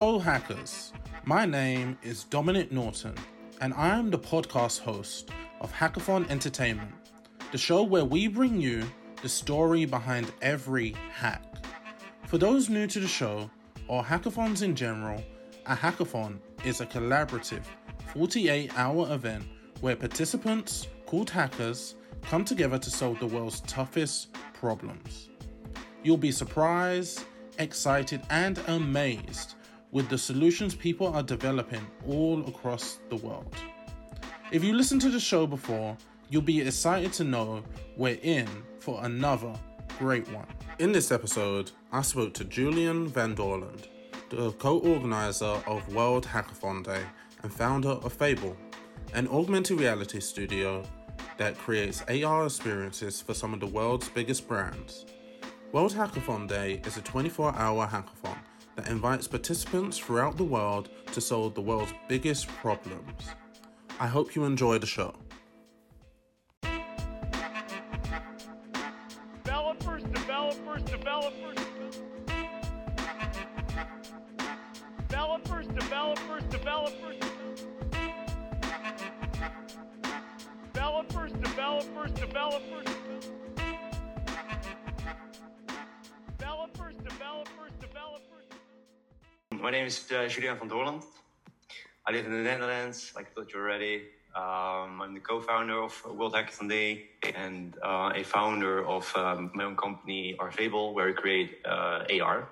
Hello, hackers. My name is Dominic Norton, and I am the podcast host of Hackathon Entertainment, the show where we bring you the story behind every hack. For those new to the show, or hackathons in general, a hackathon is a collaborative 48 hour event where participants, called hackers, come together to solve the world's toughest problems. You'll be surprised, excited, and amazed with the solutions people are developing all across the world. If you listened to the show before, you'll be excited to know we're in for another great one. In this episode, I spoke to Julien Van Dorland, the co organizer of World Hackathon Day and founder of Fable, an augmented reality studio that creates AR experiences for some of the world's biggest brands. World Hackathon Day is a 24 hour hackathon that invites participants throughout the world to solve the world's biggest problems. I hope you enjoy the show. Developers, developers, developers. Developers, developers, developers. Developers, developers, developers. Developers, My name is uh, Julien van Dorland. I live in the Netherlands, like I told you already. Um, I'm the co-founder of World Hackathon Day and uh, a founder of um, my own company, Arfable, where we create uh, AR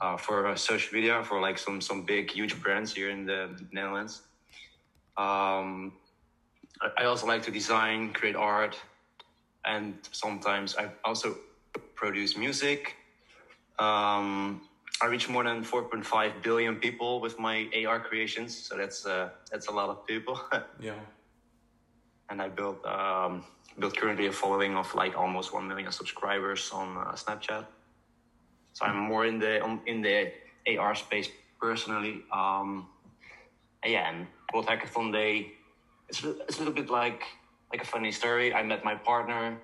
uh, for uh, social media for like some some big, huge brands here in the Netherlands. Um, I- I also like to design, create art, and sometimes I also produce music. Um, I reach more than 4.5 billion people with my AR creations, so that's uh, that's a lot of people. Yeah. and I built um, built currently a following of like almost one million subscribers on uh, Snapchat. So I'm more in the um, in the AR space personally. Um, yeah, and World Hackathon Day, it's a- it's a little bit like like a funny story. I met my partner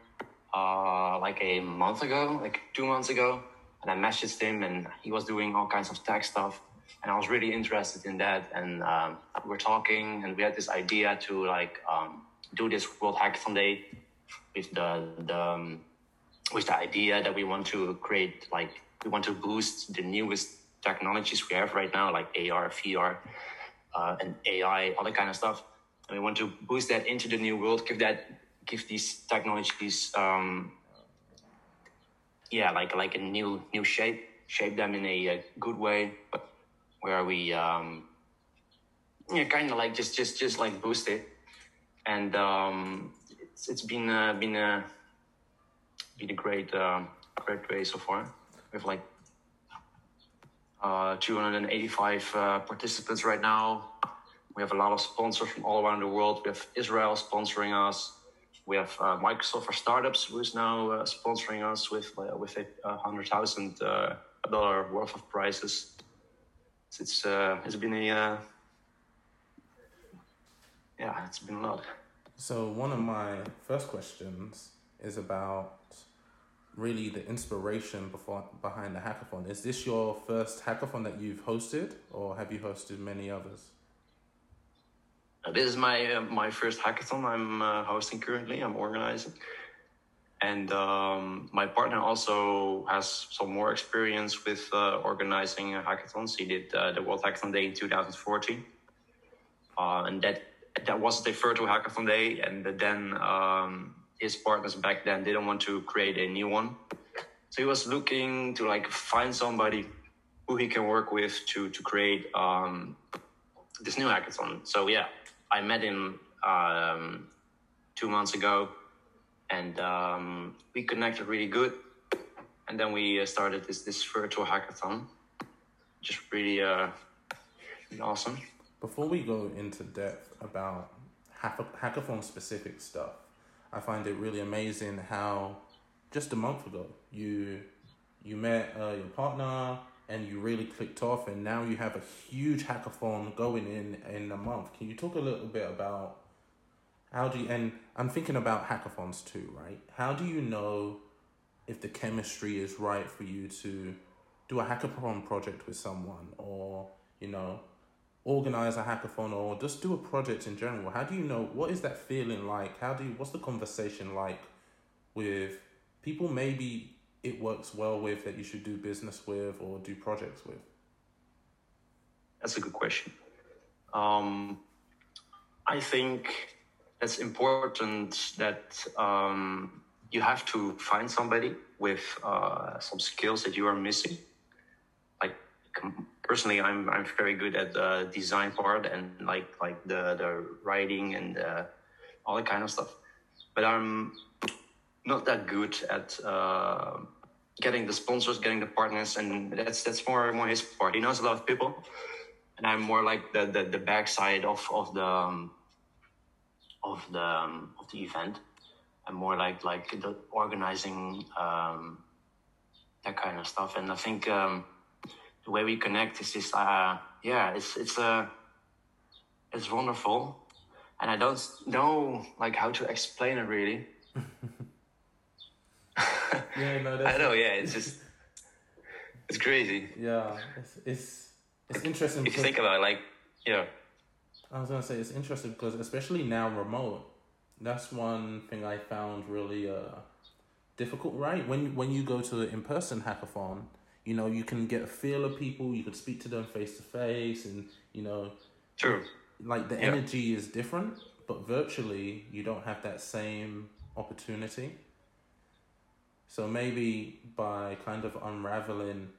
uh, like a month ago, like two months ago, and I messaged him, and he was doing all kinds of tech stuff, and I was really interested in that. And um, we were talking, and we had this idea to like um, do this World Hackathon Day with the the um, with the idea that we want to create like we want to boost the newest technologies we have right now, like AR, VR, uh, and AI, all that kind of stuff. And we want to boost that into the new world, give that give these technologies um, yeah, like like a new new shape, shape them in a, uh good way, but where we um, yeah, kind of like just just just like boost it, and um, it's it's been uh, been a been a great um great way so far. Have like uh, 285 uh, participants right now. We have a lot of sponsors from all around the world. We have Israel sponsoring us. We have uh, Microsoft for Startups, who is now uh, sponsoring us with uh, with a uh, hundred thousand uh, dollar worth of prizes. It's uh, it's been a yeah, it's been a lot. So, one of my first questions is about really the inspiration before, behind the hackathon. Is this your first hackathon that you've hosted, or have you hosted many others? This is my uh, my first hackathon I'm uh, hosting currently. I'm organizing, and um, my partner also has some more experience with uh, organizing hackathons. He did uh, the World Hackathon Day in 2014, uh, and that that was the virtual hackathon day. And then um, his partners back then didn't want to create a new one, so he was looking to like find somebody who he can work with to to create um, this new hackathon. So yeah, I met him um, two months ago, and um, we connected really good. And then we uh, started this this virtual hackathon, just really uh, awesome. Before we go into depth about hack- hackathon specific stuff, I find it really amazing how just a month ago you you met uh, your partner and you really clicked off, and now you have a huge hackathon going in in a month. Can you talk a little bit about how do you? And I'm thinking about hackathons too, right? How do you know if the chemistry is right for you to do a hackathon project with someone or, you know, organize a hackathon or just do a project in general, how do you know what is that feeling like? How do you what's the conversation like with people maybe it works well with that you should do business with or do projects with? That's a good question. Um, I think it's important that um, you have to find somebody with uh, some skills that you are missing. Like personally, I'm I'm very good at the design part and like like the the writing and uh, all that kind of stuff, but I'm not that good at uh, getting the sponsors, getting the partners, and that's that's more more his part. He knows a lot of people, and I'm more like the the, the backside of of the um, of the um, of the event. I'm more like like the organizing um, that kind of stuff, and I think um, the way we connect is just uh, yeah, it's it's uh, it's wonderful, and I don't know like how to explain it really. Yeah, no, I know, yeah, it's just it's crazy. yeah, it's it's it's interesting If you because think about it, like yeah, I was gonna say it's interesting because especially now remote, that's one thing I found really uh difficult. Right when when you go to an in person hackathon, you know you can get a feel of people, you could speak to them face to face, and you know true. like the Yeah. energy is different. But virtually, you don't have that same opportunity. So maybe by kind of unraveling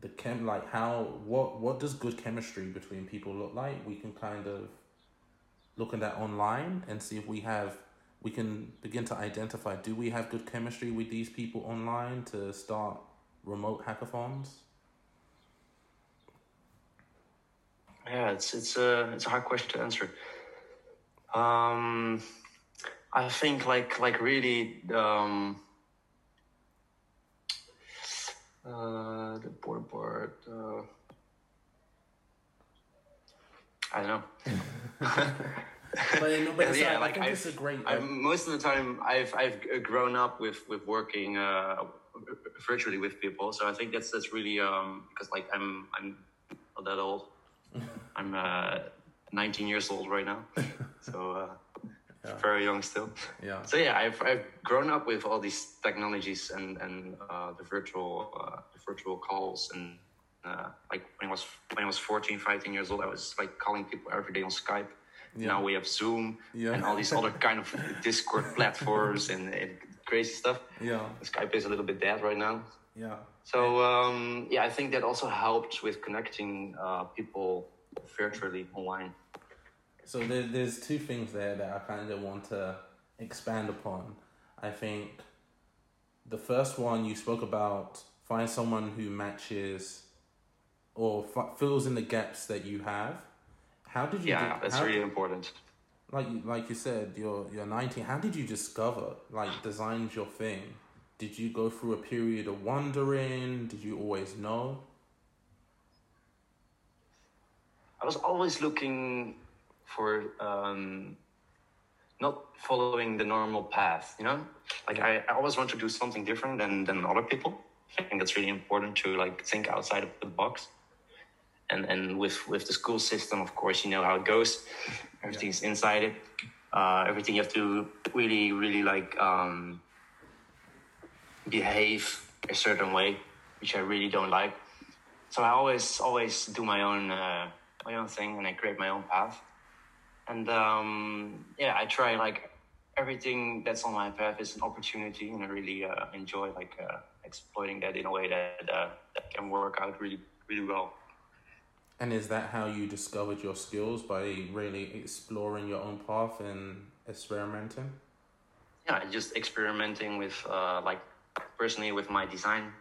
the chem like how what what does good chemistry between people look like we can kind of look at that online and see if we have we can begin to identify do we have good chemistry with these people online to start remote hackathons Yeah, it's it's a it's a hard question to answer. Um, I think like like really um, uh, the board part. Uh, I don't know. but, no, but yeah, like, like I think I've, great I've, most of the time I've I've grown up with with working uh, virtually with people, so I think that's that's really um because like I'm I'm not that old. I'm uh, 19 years old right now, so uh, very young still. yeah So yeah, I've I've grown up with all these technologies and and uh, the virtual uh, the virtual calls and uh, like when I was when I was 14, 15 years old, I was like calling people every day on Skype. Yeah. Now we have Zoom Yeah. and all these other kind of Discord platforms and, and crazy stuff. yeah Skype is a little bit dead right now. yeah So um, yeah, I think that also helped with connecting uh, people virtually online. So there, there's two things there that I kind of want to expand upon. I think the first one you spoke about find someone who matches or f- fills in the gaps that you have. How did you? Yeah, that's really important. like you- like you said. You're you're nineteen. How did you discover like design's your thing? Did you go through a period of wondering? Did you always know? I was always looking for um, not following the normal path, you know? Like I, I always want to do something different than, than other people. I think that's really important to like think outside of the box. And and with, with the school system, of course, you know how it goes. Everything's inside it. Uh, everything you have to really, really like um, behave a certain way, which I really don't like. So I always always do my own uh, my own thing and I create my own path. And um, yeah, I try like everything that's on my path is an opportunity, and I really uh, enjoy like uh, exploiting that in a way that uh, that can work out really really well. And is that how you discovered your skills by really exploring your own path and experimenting? yeah, just experimenting with uh, like personally with my design,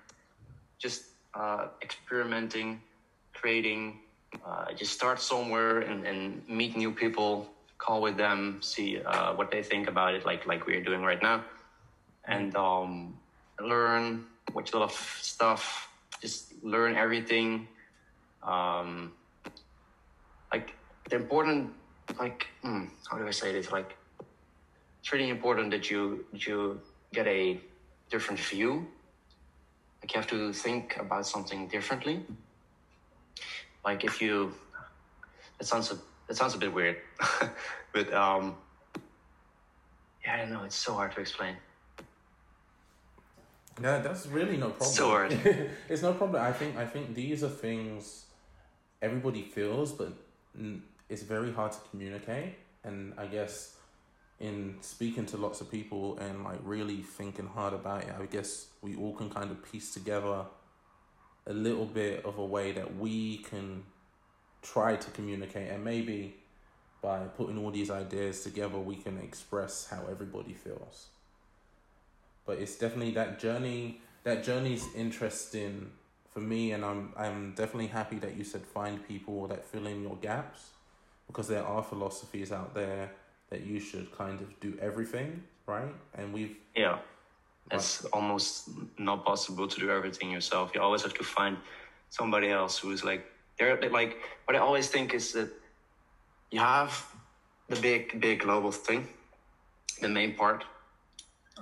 just uh, experimenting, creating. Uh, just start somewhere and, and meet new people, call with them, see uh, what they think about it, like like we're doing right now, and um, learn watch a lot of stuff. Just learn everything. Um, like the important, like hmm, how do I say this? Like it's really important that you that you get a different view like you have to think about something differently. Like if you, it sounds a, it sounds a bit weird, but um, yeah, I don't know. It's so hard to explain. Yeah, that's really no problem. So hard. it's no problem. I think I think these are things everybody feels, but it's very hard to communicate. And I guess in speaking to lots of people and like really thinking hard about it, I guess we all can kind of piece together a little bit of a way that we can try to communicate, and maybe by putting all these ideas together, we can express how everybody feels but it's definitely that journey that journey's interesting for me and I'm I'm definitely happy that you said find people that fill in your gaps because there are philosophies out there that you should kind of do everything right and we've Yeah. It's almost not possible to do everything yourself. You always have to find somebody else who's like they're like what I always think is that you have the big big global thing, the main part,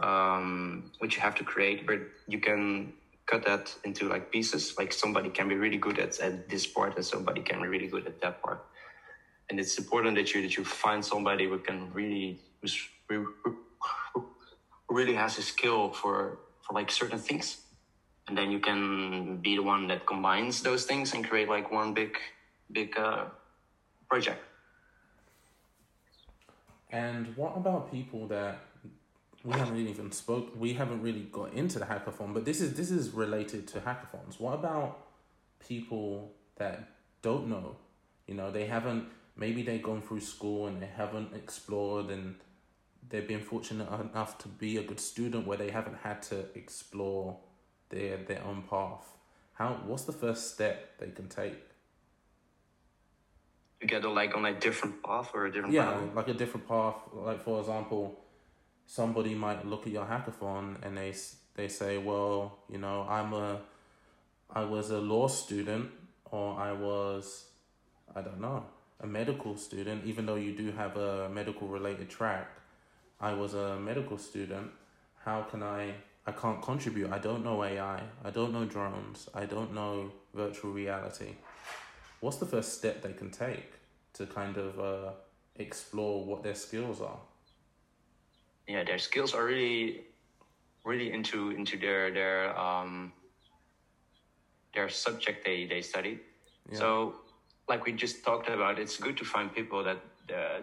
um, which you have to create, but you can cut that into like pieces. Like somebody can be really good at, at this part, and somebody can be really good at that part. And it's important that you that you find somebody who can really who who really has a skill for for like certain things, and then you can be the one that combines those things and create like one big big uh, project. And what about people that we haven't even spoke? We haven't really got into the hackathon, but this is this is related to hackathons. What about people that don't know? You know, they haven't. Maybe they've gone through school and they haven't explored, and they've been fortunate enough to be a good student where they haven't had to explore their their own path. How? What's the first step they can take? Together, like on a different path or a different yeah path. like a different path like for example somebody might look at your hackathon and they they say well you know i'm a i was a law student or i was i don't know a medical student even though you do have a medical related track i was a medical student how can i i can't contribute i don't know ai i don't know drones i don't know virtual reality what's the first step they can take to kind of uh, explore what their skills are? yeah, their skills are really, really into into their their um their subject they they study. Yeah. So, like we just talked about, it's good to find people that uh,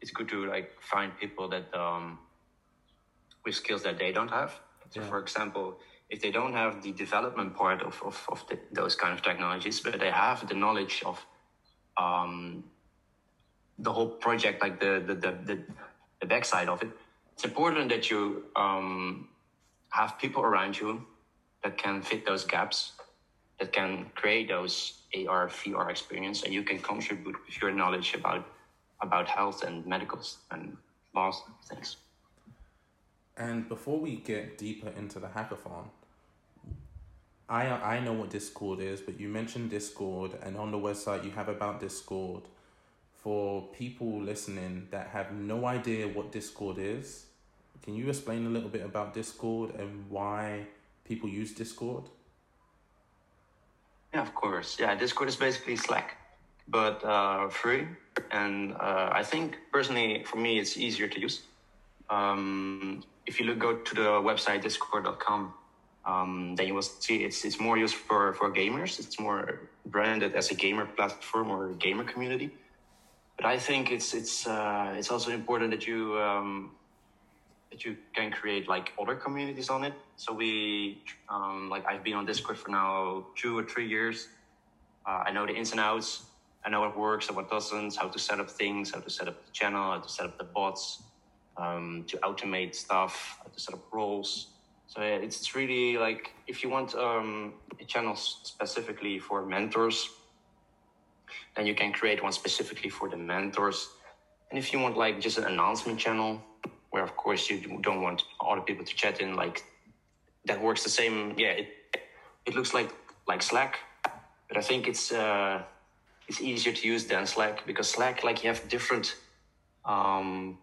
it's good to like find people that um with skills that they don't have. So, Yeah. for example, if they don't have the development part of of, of the, those kind of technologies, but they have the knowledge of um the whole project, like the the the the, the backside of it, it's important that you um, have people around you that can fit those gaps, that can create those AR VR experience, and you can contribute with your knowledge about about health and medicals and laws and things. And before we get deeper into the hackathon, I I know what Discord is, but you mentioned Discord, and on the website you have about Discord. For people listening that have no idea what Discord is, can you explain a little bit about Discord and why people use Discord? Yeah, of course. Yeah, Discord is basically Slack, but uh, free. And uh, I think personally, for me, it's easier to use. Um, if you look, go to the website discord.com, um, then you will see it's it's more used for for gamers. It's more branded as a gamer platform or gamer community. But I think it's it's uh, it's also important that you um, that you can create like other communities on it. So we um, like I've been on Discord for now two or three years. Uh, I know the ins and outs. I know what works and what doesn't. How to set up things. How to set up the channel. How to set up the bots. Um, to automate stuff. How to set up roles. So yeah, it's, it's really like if you want um, a channel specifically for mentors, then you can create one specifically for the mentors. And if you want like just an announcement channel, where of course you don't want other people to chat in, like that works the same. Yeah, it it looks like like Slack, but I think it's uh, it's easier to use than Slack because Slack like you have different um,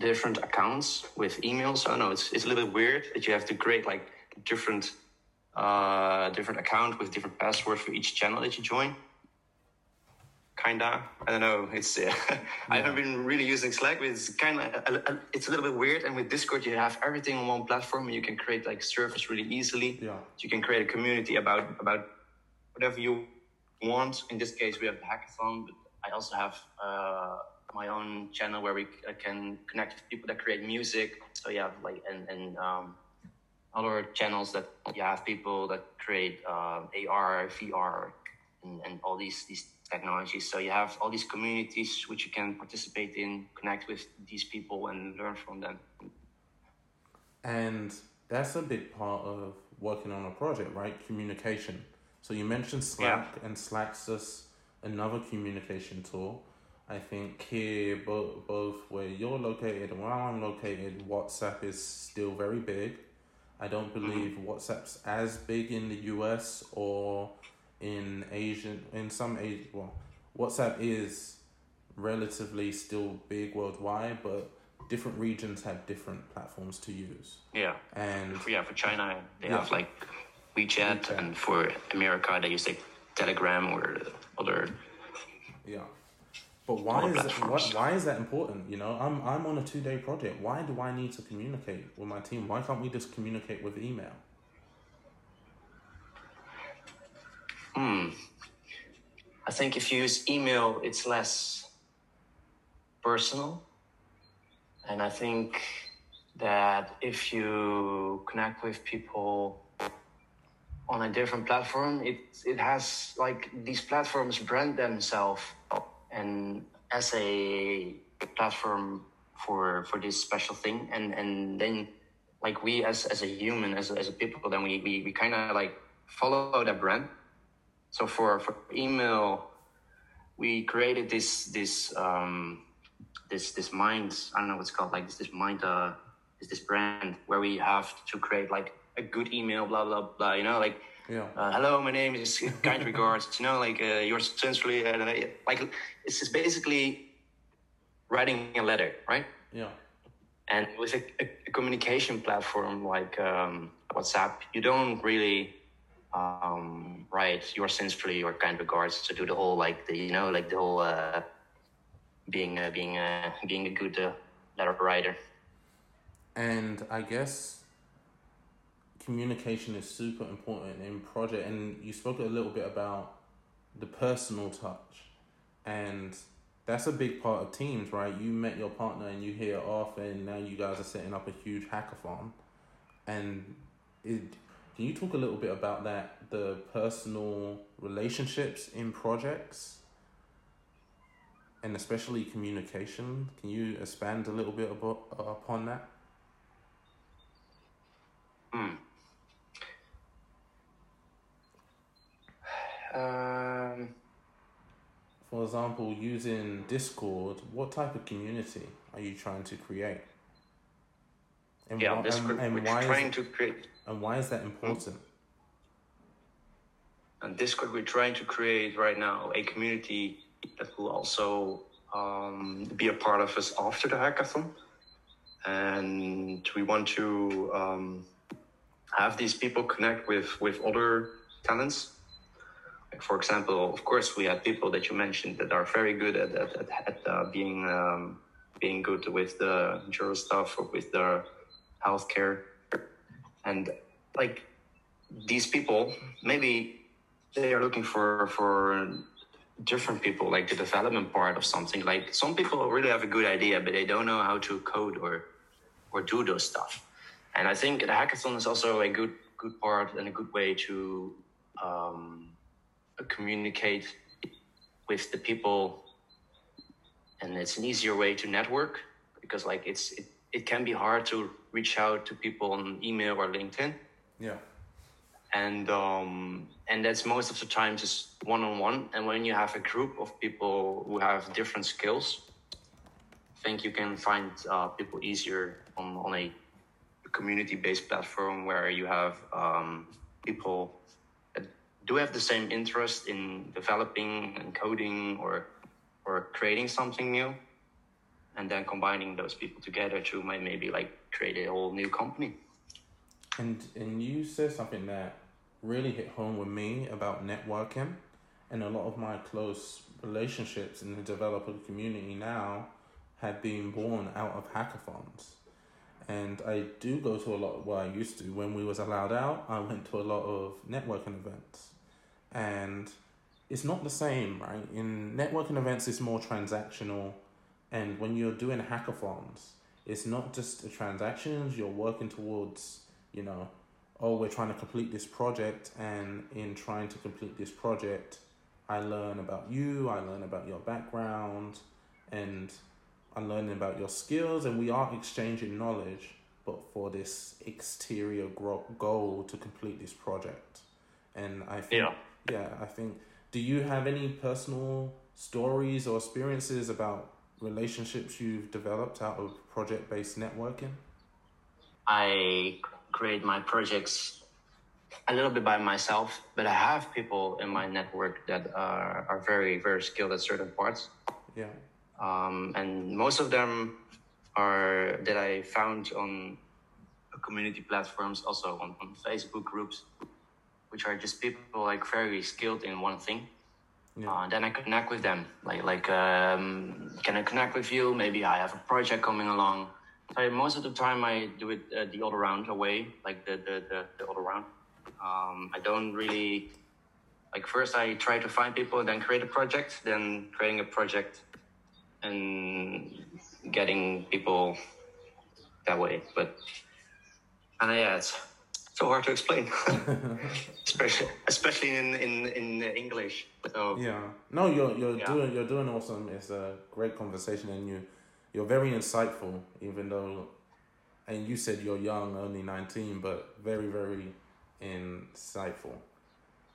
different accounts with emails. I don't know it's it's a little bit weird that you have to create like different uh, different account with different password for each channel that you join. Kinda, I don't know. It's uh, I haven't been really using Slack, but it's kind of it's a little bit weird. And with Discord, you have everything on one platform, and you can create like servers really easily. Yeah. You can create a community about about whatever you want. In this case, we have the hackathon, but I also have uh, my own channel where we c- can connect with people that create music. So yeah, like and and um, other channels that you have people that create um AR, VR, and, and all these these technologies. So you have all these communities which you can participate in, connect with these people, and learn from them. And that's a big part of working on a project, right? Communication. So you mentioned Slack, and Slack's just another communication tool. I think here, both both where you're located and where I'm located, WhatsApp is still very big. I don't mm-hmm. believe WhatsApp's as big in the US or in Asian in some Asian. Well, WhatsApp is relatively still big worldwide, but different regions have different platforms to use. Yeah. And For, yeah, for China, they Yeah. have like WeChat, WeChat. and for America, they use like Telegram or other. Yeah. But why is that, why, why is that important? You know, I'm I'm on a two day project. Why do I need to communicate with my team? Why can't we just communicate with email? Hmm. I think if you use email, it's less personal. And I think that if you connect with people on a different platform, it it has like these platforms brand themselves and as a platform for for this special thing. And and then like we as as a human as as a people then we we, we kind of like follow that brand. So for for email we created this this um this this mind i don't know what's called like this this mind uh is this brand where we have to create like a good email blah blah blah you know like Yeah. uh, hello, my name is kind regards. You know, like uh, yours sincerely, uh, like it's just basically writing a letter, right? Yeah. And with a, a, a communication platform like um, WhatsApp, you don't really um, write yours sincerely or kind regards to do the whole like the you know like the whole uh, being uh, being uh, being a good uh, letter writer. And I guess communication is super important in project and you spoke a little bit about the personal touch and that's a big part of teams right? You met your partner and you it off and now you guys are setting up a huge hackathon. And it, can you talk a little bit about that the personal relationships in projects? And especially communication can you expand a little bit about, upon that? Um, example, using Discord, what type of community are you trying to create? And yeah, why, Discord, and, and why trying is, to create and why is that important? on Discord, we're trying to create right now a community that will also um, be a part of us after the hackathon. And we want to um, have these people connect with, with other talents. For example, of course, we have people that you mentioned that are very good at, at, at, at uh, being, um, being good with the jury stuff or with the healthcare. And like these people, maybe they are looking for for different people like the development part of something like some people really have a good idea but they don't know how to code or or do those stuff and i think the hackathon is also a good good part and a good way to um, communicate with the people and it's an easier way to network because like it's it, it can be hard to reach out to people on email or linkedin Yeah. and um, and that's most of the time just one on one. And when you have a group of people who have different skills, I think you can find uh, people easier on on a community based platform where you have um, people do have the same interest in developing and coding or or creating something new, and then combining those people together to may- maybe like create a whole new company. And and you said something that really hit home with me about networking, and a lot of my close relationships in the developer community now have been born out of hackathons. And I do go to a lot. Well, I used to when we was allowed out. I went to a lot of networking events, and it's not the same, right? In networking events, it's more transactional, and when you're doing hackathons, it's not just the transactions. You're working towards, you know, oh, we're trying to complete this project, and in trying to complete this project, I learn about you. I learn about your background, and I'm learning about your skills, and we are exchanging knowledge, but for this exterior goal to complete this project. And I think, Yeah. Yeah, I think do you have any personal stories or experiences about relationships you've developed out of project based networking? I create my projects a little bit by myself, but I have people in my network that are, are very, very skilled at certain parts. Yeah. Um, and most of them are that I found on community platforms, also on, on Facebook groups, which are just people like very skilled in one thing. Yeah. Uh, then I connect with them. Like, like, um, can I connect with you? Maybe I have a project coming along. So most of the time, I do it uh, the all around way, like the the the, the all around. Um, I don't really like. First, I try to find people, then create a project, then creating a project, and getting people that way. But and yeah, it's so hard to explain, especially especially in in in English. So Yeah. No, you're you're Yeah. doing you're doing awesome. It's a great conversation, and you you're very insightful. Even though, and you said you're young, only nineteen, but very very insightful.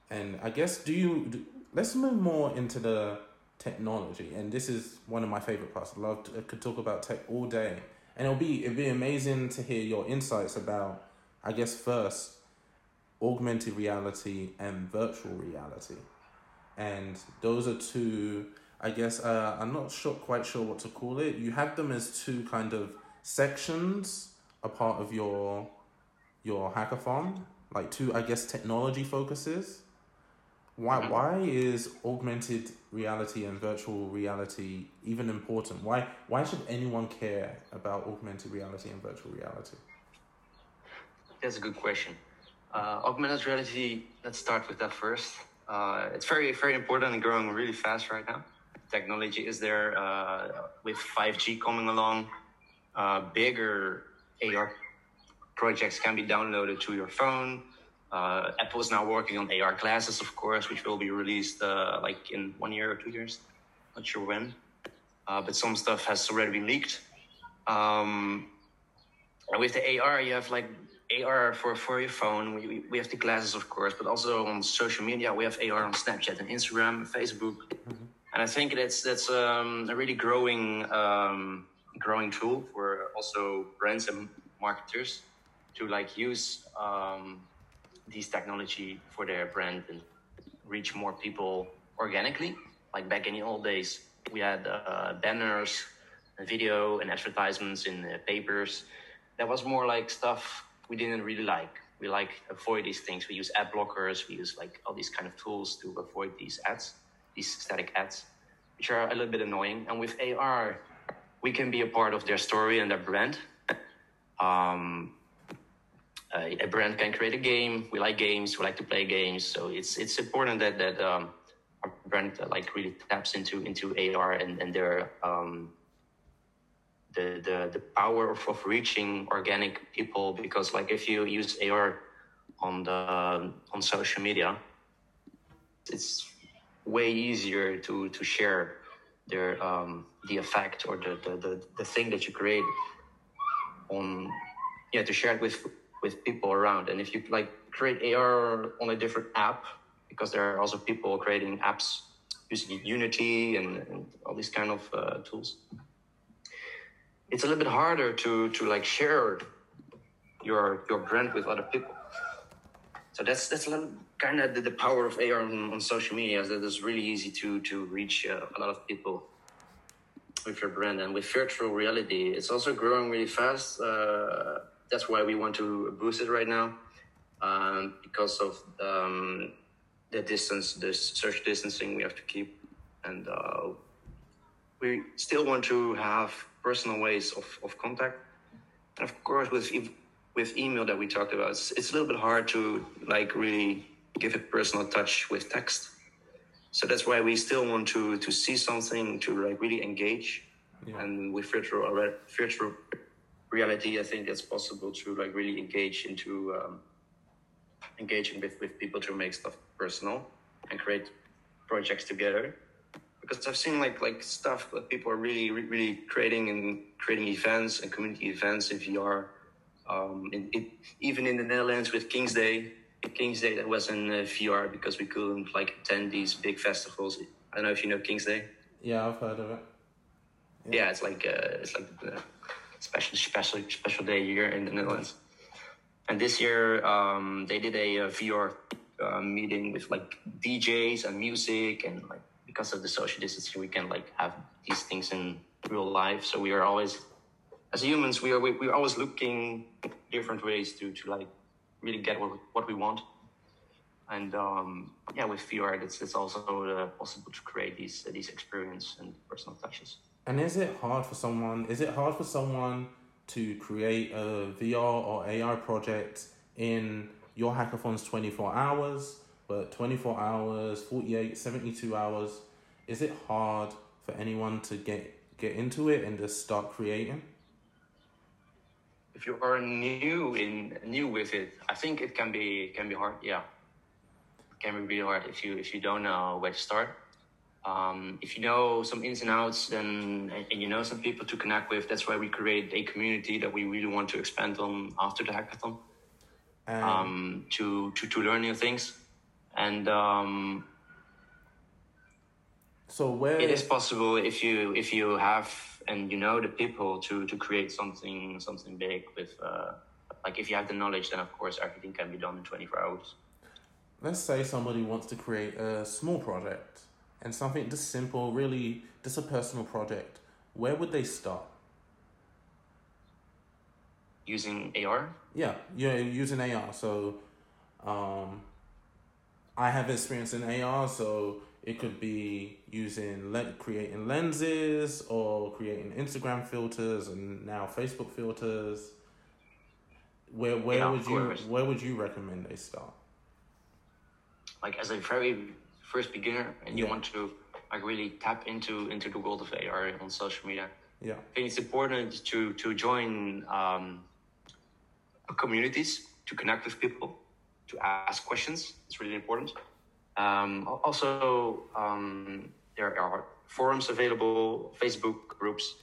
And I guess do you do, let's move more into the technology, and this is one of my favorite parts. I love to, I could talk about tech all day, and it'll be it'll be amazing to hear your insights about. I guess first, augmented reality and virtual reality. And those are two i guess uh, i'm not sure quite sure what to call it. You have them as two kind of sections a part of your your hackathon like two i guess technology focuses. Why why is augmented reality and virtual reality even important? Why why should anyone care about augmented reality and virtual reality That's a good question. Uh, augmented reality, let's start with that first. Uh, it's very, very important and growing really fast right now. Technology is there uh, with 5G coming along. Uh, bigger AR projects can be downloaded to your phone. Uh, Apple is now working on AR glasses, of course, which will be released uh, like in one year or two years. Not sure when. But some stuff has already been leaked. Um, with the AR, you have like AR for, for your phone. We, we- we have the glasses, of course, but also on social media, we have AR on Snapchat and Instagram and Facebook. And I think that's that's um, a really growing um, growing tool for also brands and marketers to like use um, these technology for their brand and reach more people organically. Like back in the old days, we had uh, banners, video, and advertisements in uh, papers. That was more like stuff we didn't really like. We like avoid these things. We use ad blockers. We use like all these kind of tools to avoid these ads, these static ads, which are a little bit annoying. And with AR, we can be a part of their story and their brand. Um, a brand can create a game. We like games. We like to play games. So it's it's important that that um, our brand uh, like really taps into into AR and and their um, the the the power of, of reaching organic people because like if you use AR on the on social media, it's way easier to to share their um, the effect or the, the the the thing that you create on yeah to share it with with people around. And if you like create AR on a different app because there are also people creating apps using Unity and, and all these kind of uh, tools it's a little bit harder to to like share your your brand with other people. So that's that's kind of the, the power of AR on, on social media is that it's really easy to to reach uh, a lot of people with your brand and with virtual reality it's also growing really fast uh, that's why we want to boost it right now um, because of um, the distance, the social distancing we have to keep, and uh, we still want to have personal ways of, of contact. And of course, with e- with email that we talked about, it's, it's a little bit hard to like really give a personal touch with text. So that's why we still want to to see something to like really engage. Yeah. And with virtual virtual reality, I think it's possible to like really engage into um, engaging with, with people to make stuff personal and create projects together. Because I've seen like like stuff that people are really really creating and creating events and community events in VR. Um, in, it, even in the Netherlands with King's Day, King's Day that was in uh, VR because we couldn't like attend these big festivals. I don't know if you know King's Day. Yeah, I've heard of it. Yeah, it's like uh, it's like the special special special day here in the Netherlands. And this year um, they did a, uh VR uh, meeting with like DJs and music and like because of the social distancing we can like have these things in real life. So we are always as humans we are we, we're always looking different ways to to like really get what what we want. And um, yeah, with VR, it's, it's also uh, possible to create these these experience and personal touches. And is it hard for someone? Is it hard for someone to create a VR or AR project in your hackathon's 24 hours, but 24 hours, 48, 72 hours? Is it hard for anyone to get get into it and just start creating? if you are new in new with it, I think it can be can be hard. Yeah, it can be really hard if you if you don't know where to start. Um, if you know some ins and outs, then and, you know some people to connect with, that's why we create a community that we really want to expand on after the hackathon And um, to, to to learn new things. And um, so where it is possible if you if you have and you know the people to to create something something big with uh, like if you have the knowledge then of course everything can be done in 24 hours let's say somebody wants to create a small project and something just simple, really just a personal project. Where would they start? using ar Yeah, you're using AR. So, um, I have experience in AR, so it could be using le- creating lenses or creating Instagram filters and now Facebook filters. Where where Yeah, would you where would you recommend they start? like as a very first beginner and you want to like really tap into into the world of ar on social media Yeah, I think it's important to to join um, communities to connect with people, to ask questions. It's really important. Um, also, um, there are forums available, Facebook groups,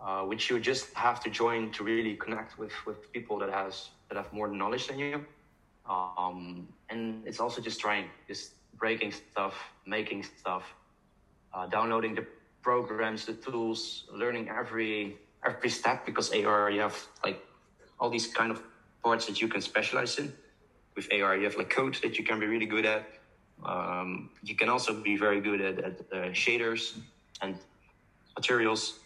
uh, which you just have to join to really connect with with people that has that have more knowledge than you. Um, and it's also just trying, just breaking stuff, making stuff, uh, downloading the programs, the tools, learning every every step because AR you have like all these kind of parts that you can specialize in. With AR you have like code that you can be really good at. Um, you can also be very good at, at uh, shaders and materials,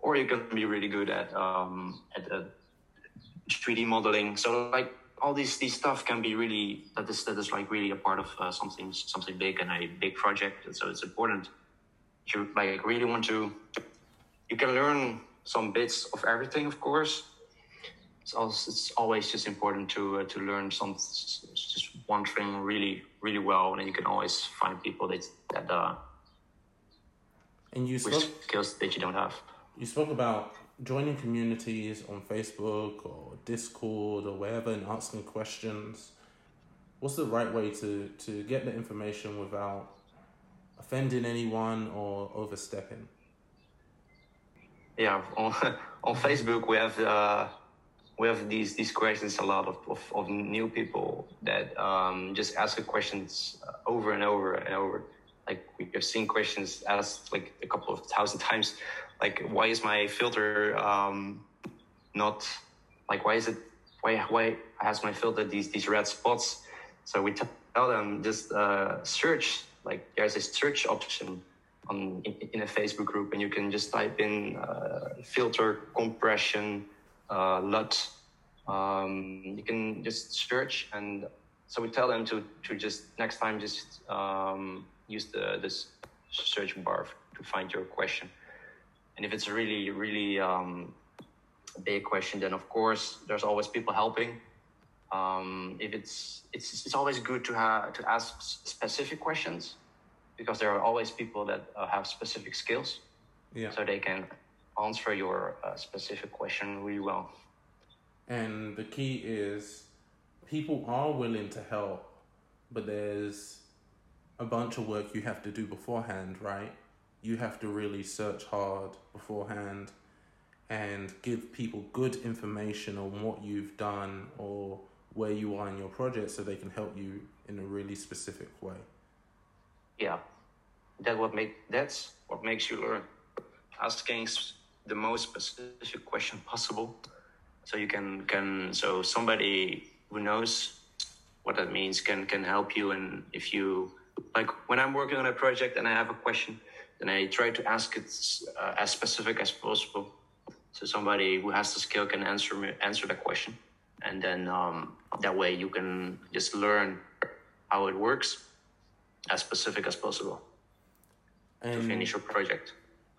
or you can be really good at um, at uh, 3D modeling. So like all these these stuff can be really that is that is like really a part of uh, something something big and a big project. And so it's important. You like really want to, you can learn some bits of everything, of course. It's also it's always just important to uh, to learn some just one thing really really well, and you can always find people that that uh, and you spoke skills that you don't have. you spoke about joining communities on Facebook or Discord or wherever and asking questions. What's the right way to, to get the information without offending anyone or overstepping? yeah on on facebook we have uh we have these these questions a lot of, of, of new people that um just ask questions uh, over and over and over. Like we have seen questions asked like a couple of thousand times like why is my filter um not like why is it why why has my filter these these red spots? So we tell them just uh search like there's a search option on in, in a Facebook group, and you can just type in uh, filter compression uh, LUT, Um, you can just search, and so we tell them to to just next time just um, use the this search bar to find your question. And if it's a really really um, big question, then of course there's always people helping. Um, if it's it's it's always good to have to ask specific questions because there are always people that uh, have specific skills, Yeah. so they can answer your uh, specific question really well. And the key is people are willing to help, but there's a bunch of work you have to do beforehand, right? You have to really search hard beforehand and give people good information on what you've done or where you are in your project so they can help you in a really specific way. yeah that what make that's what makes you learn asking the most specific question possible. So you can can so somebody who knows what that means can can help you. And if you like when i'm working on a project and i have a question then i try to ask it uh, as specific as possible. So somebody who has the skill can answer me answer that question. And then um, that way you can just learn how it works as specific as possible to finish your project.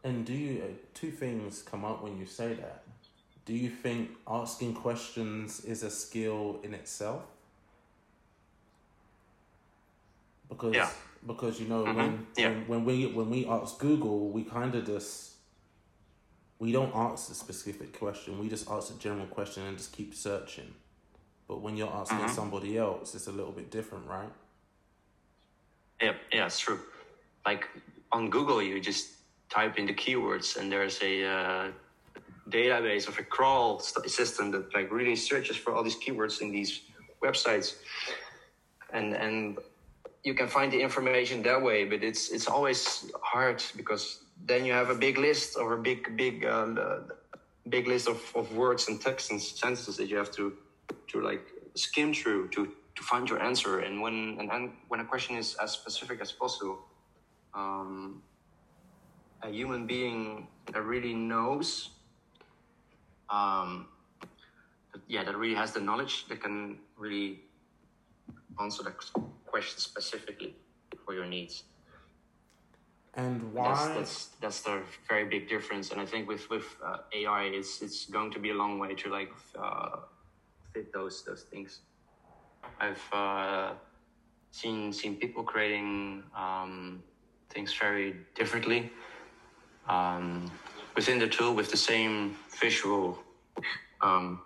And do you, uh, two things come up when you say that. Do you think asking questions is a skill in itself? Because Yeah. because you know Mhm, when, yeah. when when we when we ask Google, we kind of just we don't ask a specific question. We just ask a general question and just keep searching. But when you're asking Mhm. somebody else, it's a little bit different, right? Yeah, yeah, it's true. Like on Google, you just type in the keywords, and there's a uh, database of a crawl system that like really searches for all these keywords in these websites, and and you can find the information that way. But it's it's always hard because then you have a big list or a big big uh, big list of, of words and text and sentences that you have to to like skim through to to find your answer and when and, and when a question is as specific as possible um, a human being that really knows um, yeah that really has the knowledge that can really answer that question specifically for your needs. And why? that's that's that's the very big difference. And i think with with uh, ai it's it's going to be a long way to like uh, fit those those things. I've uh, seen seen people creating um, things very differently um, within the tool with the same visual um,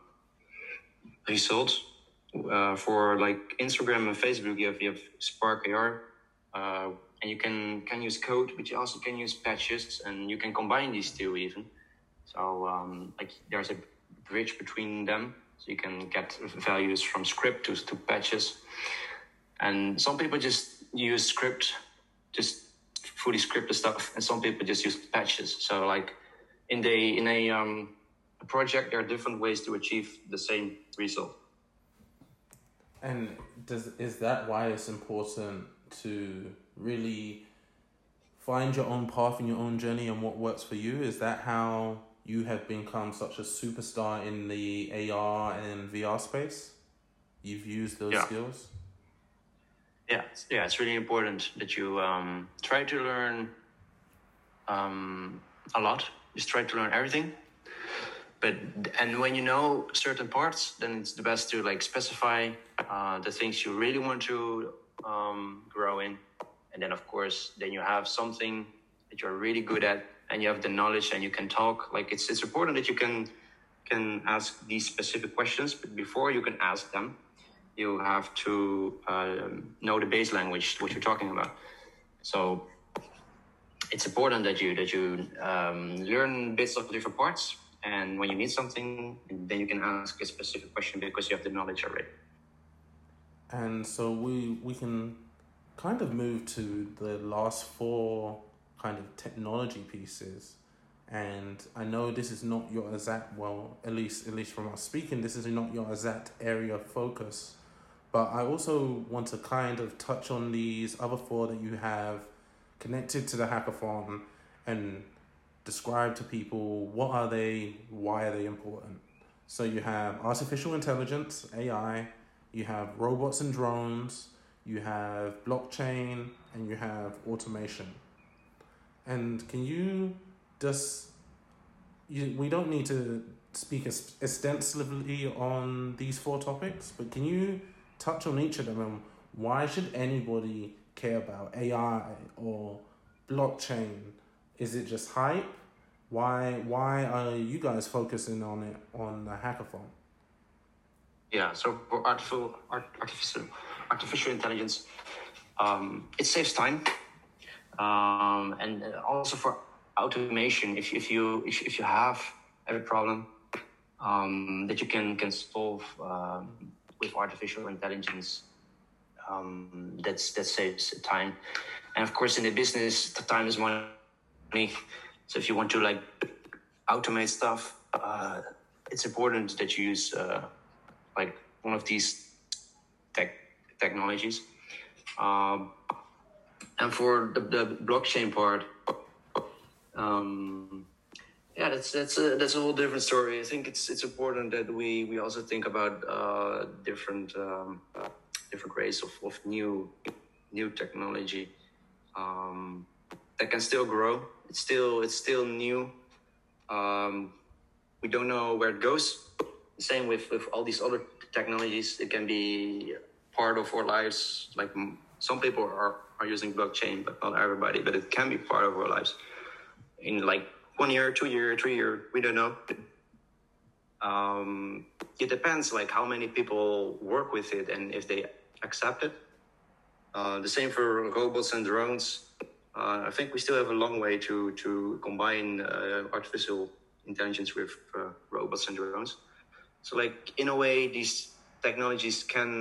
results uh, for like instagram and facebook you have you have spark ar uh, and you can can use code, but you also can use patches, and you can combine these two even. So um, like there's a bridge between them, so you can get values from script to to patches. And some people just use script, just fully scripted stuff, and some people just use patches. So like in the in a um, a project, there are different ways to achieve the same result. And does is that why it's important to really find your own path in your own journey and what works for you? Is that how you have become such a superstar in the AR and VR space? You've used those Yeah. skills? Yeah, yeah, it's really important that you um, try to learn um, a lot. Just try to learn everything. But and when you know certain parts, then it's the best to like specify uh, the things you really want to um, grow in, and then of course, then you have something that you're really good at, and you have the knowledge, and you can talk. Like it's it's important that you can can ask these specific questions, but before you can ask them, you have to um, know the base language, what you're talking about. So it's important that you that you um, learn bits of different parts, and when you need something, then you can ask a specific question because you have the knowledge already. And so we we can kind of move to the last four kind of technology pieces. And I know this is not your exact well, at least at least from us speaking, this is not your exact area of focus. But I also want to kind of touch on these other four that you have connected to the hackathon and describe to people what are they, why are they important. So you have artificial intelligence, AI, you have robots and drones, you have blockchain, and you have automation. And can you just you, we don't need to speak extensively on these four topics, but can you touch on each of them and why should anybody care about AI or blockchain? Is it just hype? Why why are you guys focusing on it on the hackathon? Yeah, so for artificial art- artificial artificial intelligence, um, it saves time, um, and also for automation. If if you if, if you have every problem um, that you can can solve um, with artificial intelligence, um, that's that saves time, and of course in the business, the time is money. So if you want to like automate stuff, uh, it's important that you use uh, like one of these tech technologies. Um, and for the, the blockchain part, um, yeah, that's that's a that's a whole different story. I think it's it's important that we we also think about uh, different um, different ways of, of new new technology um, that can still grow. It's still it's still new. Um, we don't know where it goes. Same with with all these other technologies. It can be part of our lives. Like some people are are using blockchain, but not everybody. But it can be part of our lives in like one year, two year, three year. We don't know. Um, it depends, like how many people work with it and if they accept it. Uh, the same for robots and drones. Uh, I think we still have a long way to to combine uh, artificial intelligence with uh, robots and drones. So, like in a way, these technologies can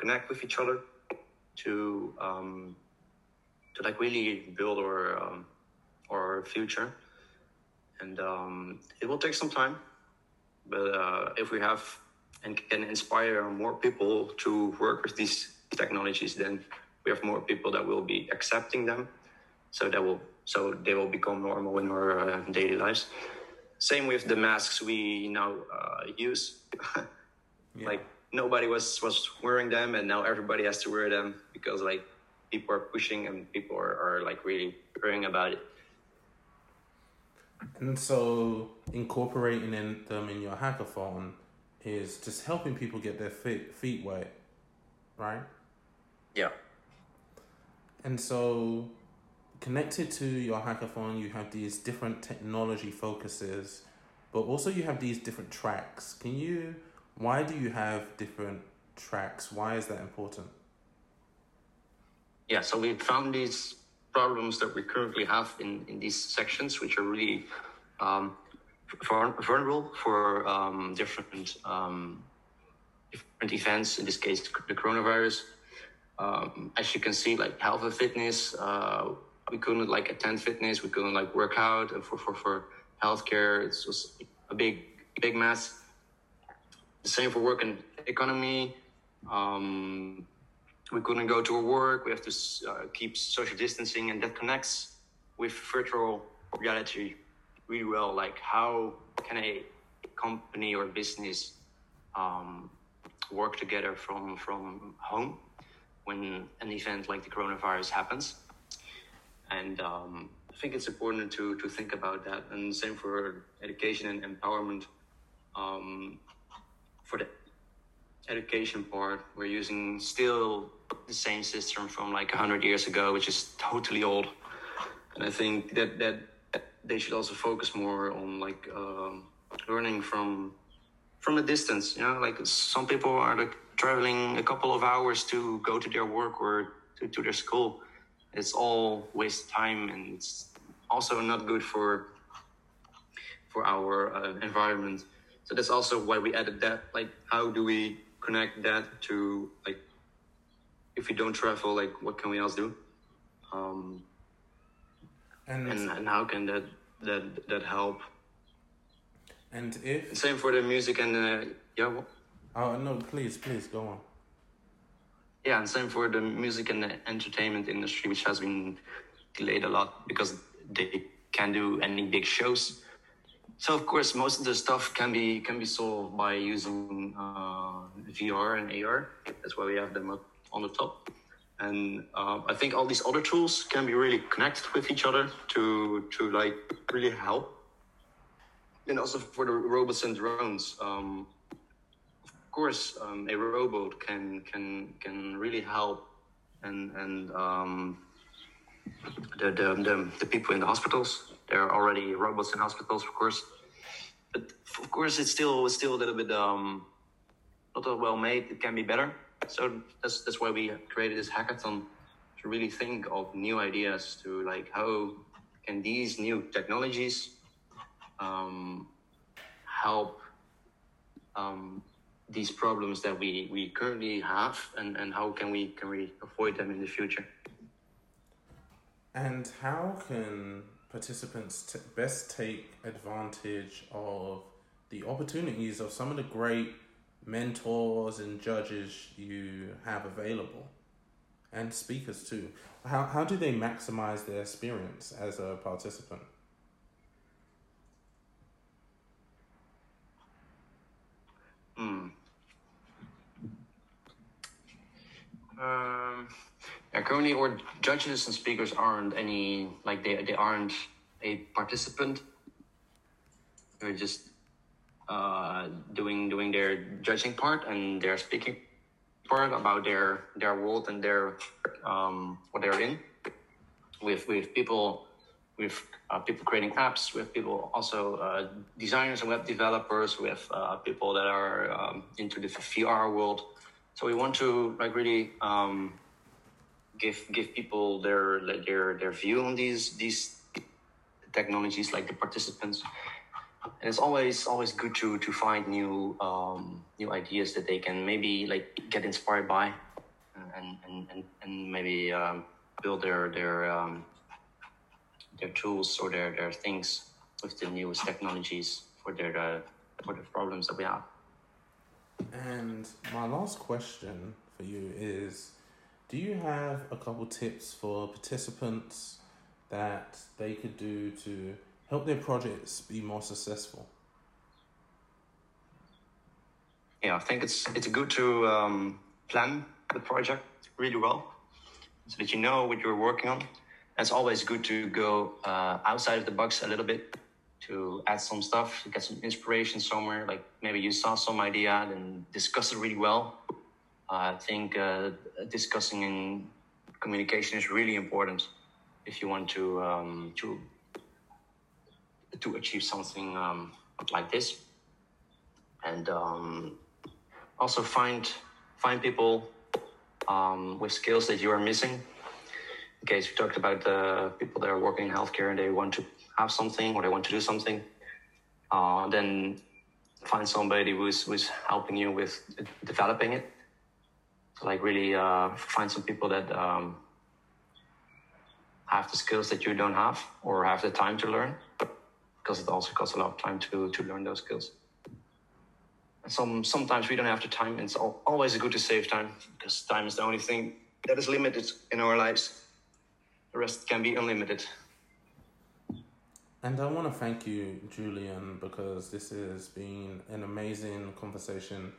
connect with each other to um, to like really build our um, our future. And um, it will take some time, but uh, if we have and can inspire more people to work with these technologies, then we have more people that will be accepting them. So that will so they will become normal in our uh, daily lives. Same with the masks we now uh, use. Like nobody was was wearing them, and now everybody has to wear them because like people are pushing and people are, are like really worrying about it. And so incorporating in them in your hackathon is just helping people get their feet feet wet, right? Yeah. And so connected to your hackathon you have these different technology focuses, but also you have these different tracks. Can you why do you have different tracks? Why is that important? yeah, so we found these problems that we currently have in, in these sections, which are really um, vulnerable for um, different um, different events. In this case, the coronavirus. Um, as you can see, like health and fitness, uh, we couldn't like attend fitness, we couldn't like work out, and for for for healthcare, it was a big big mess. The same for work and economy. Um, we couldn't go to work. We have to uh, keep social distancing, and that connects with virtual reality really well. Like, how can a company or business um, work together from from home when an event like the coronavirus happens? And um, I think it's important to to think about that. And same for education and empowerment. Um, for the education part, we're using still the same system from like 100 years ago, which is totally old. And I think that, that they should also focus more on like um, learning from from a distance. You know, like some people are like traveling a couple of hours to go to their work or to, to their school. It's all waste time, and it's also not good for for our uh, environment. So that's also why we added that. Like, how do we connect that to like if we don't travel, like what can we else do? Um, And and and how can that that that help? and if Same for the music and the yeah, wh- oh no, please, please go on. yeah, and same for the music and the entertainment industry, which has been delayed a lot because they can't do any big shows. So of course, most of the stuff can be can be solved by using uh, VR and AR. That's why we have them up on the top. And uh, I think all these other tools can be really connected with each other to to like really help. And also for the robots and drones. Um, of course, um, a robot can can can really help and and um, the, the, the, the people in the hospitals. There are already robots in hospitals, of course. But of course, it's still still a little bit um, not that well made. It can be better. So that's that's why we created this hackathon to really think of new ideas to like how can these new technologies um, help um, these problems that we, we currently have and, and how can we can we avoid them in the future. And how can participants t- best take advantage of the opportunities of some of the great mentors and judges you have available and speakers too? How, how do they maximize their experience as a participant? Hmm. Um, yeah, currently, our judges and speakers aren't any like they they aren't a participant. They're just uh, doing doing their judging part and their speaking part about their their world and their um, what they're in. With with people with uh, people creating apps, with people also uh, designers and web developers, with uh, people that are um, into the VR world. So we want to like really um, give give people their their their view on these these technologies, like the participants. And it's always always good to to find new um, new ideas that they can maybe like get inspired by, and and and, and maybe um, build their their um, their tools or their their things with the newest technologies for their uh, for the problems that we have. And my last question for you is Do you have a couple tips for participants that they could do to help their projects be more successful? Yeah, I think it's it's good to um, plan the project really well so that you know what you're working on. It's always good to go uh, outside of the box a little bit to add some stuff, get some inspiration somewhere. Like maybe you saw some idea and discuss it really well. I think uh, discussing in communication is really important if you want to um, to to achieve something um, like this. And um, also find find people um, with skills that you are missing. In case we talked about the people that are working in healthcare and they want to have something or they want to do something, uh, then find somebody who's who's helping you with developing it. Like really uh, find some people that um, have the skills that you don't have or have the time to learn, because it also costs a lot of time to to learn those skills. And some sometimes we don't have the time. It's always good to save time because time is the only thing that is limited in our lives. The rest can be unlimited. And I want to thank you, Julien, because this has been an amazing conversation.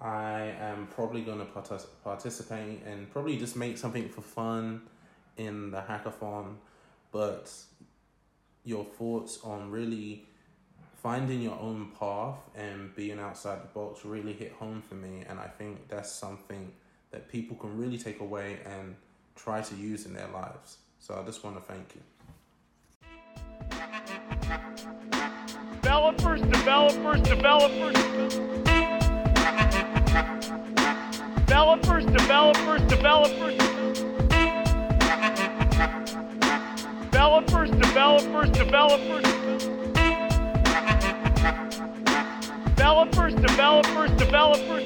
I am probably going to partic- participate and probably just make something for fun in the hackathon, but your thoughts on really finding your own path and being outside the box really hit home for me. And I think that's something that people can really take away and try to use in their lives. So I just want to thank you. Developers, developers, developers. Developers, developers, developers. Developers, developers, developers. Developers, developers, developers.